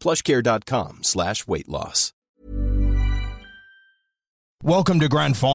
plushcare.com slash weight loss. Welcome to Grand Final.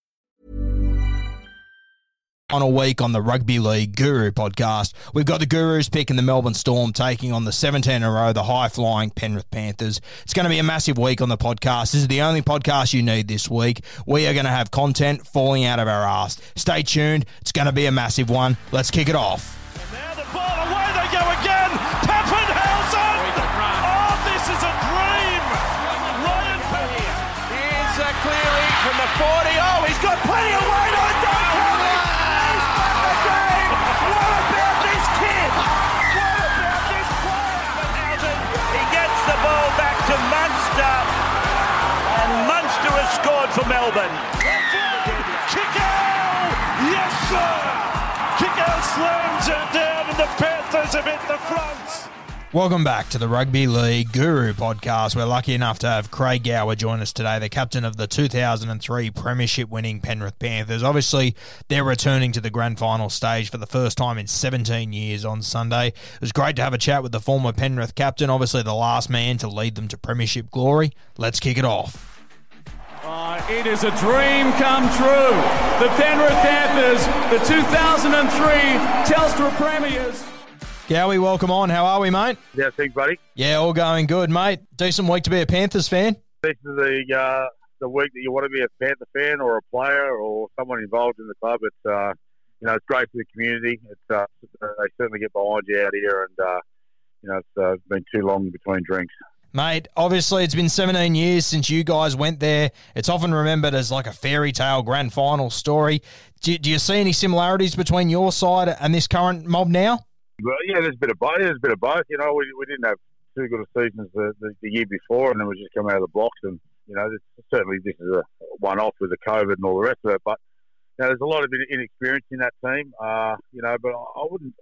On a week on the Rugby League Guru podcast, we've got the Gurus picking the Melbourne Storm, taking on the 17 in a row, the high flying Penrith Panthers. It's going to be a massive week on the podcast. This is the only podcast you need this week. We are going to have content falling out of our ass. Stay tuned. It's going to be a massive one. Let's kick it off. Now the ball away they go again. Papenhuyzen. Oh, this is a dream. Ryan Here's a clearing from the 40. For Melbourne. Kickout! Yes, sir! Kickout slams it down and the Panthers have hit the front. Welcome back to the Rugby League Guru podcast. We're lucky enough to have Craig Gower join us today, the captain of the 2003 Premiership winning Penrith Panthers. Obviously, they're returning to the grand final stage for the first time in 17 years on Sunday. It was great to have a chat with the former Penrith captain, obviously the last man to lead them to Premiership glory. Let's kick it off. It is a dream come true. The Penrith Panthers, the 2003 Telstra Premiers. Gowie, welcome on. How are we, mate? Yeah, thanks, buddy. Yeah, all going good, mate. Decent week to be a Panthers fan. This is the uh, the week that you want to be a Panther fan or a player or someone involved in the club. It's uh, you know it's great for the community. It's uh, they certainly get behind you out here, and uh, you know it's uh, been too long between drinks. Mate, obviously it's been 17 years since you guys went there. It's often remembered as like a fairy tale grand final story. Do, do you see any similarities between your side and this current mob now? Well, yeah, there's a bit of both. There's a bit of both. You know, we, we didn't have too good a seasons the, the, the year before, and then we just come out of the blocks. And you know, certainly this is a one-off with the COVID and all the rest of it. But you know, there's a lot of inexperience in that team. Uh, you know, but I wouldn't.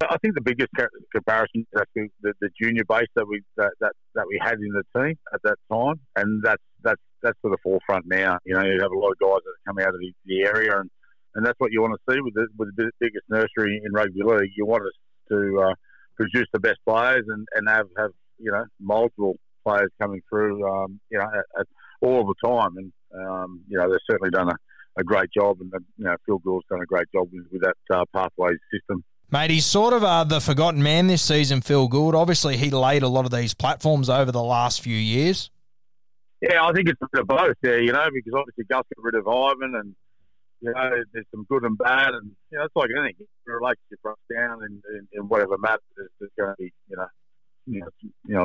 I think the biggest comparison is actually the, the junior base that we that, that, that we had in the team at that time, and that's that's that's to the forefront now. You know, you have a lot of guys that come out of the, the area, and, and that's what you want to see with the, with the biggest nursery in rugby league. You want us to uh, produce the best players and, and have, have you know multiple players coming through, um, you know, at, at all the time, and um, you know they've certainly done a, a great job, and you know Phil Gould's done a great job with, with that uh, pathways system. Mate, he's sort of uh, the forgotten man this season, Phil Gould. Obviously, he laid a lot of these platforms over the last few years. Yeah, I think it's a bit of both there, you know, because obviously Gus got rid of Ivan and, you know, there's some good and bad. And, you know, it's like anything. Relationship runs down and, and, and whatever matters is going to be, you know, you know, you know,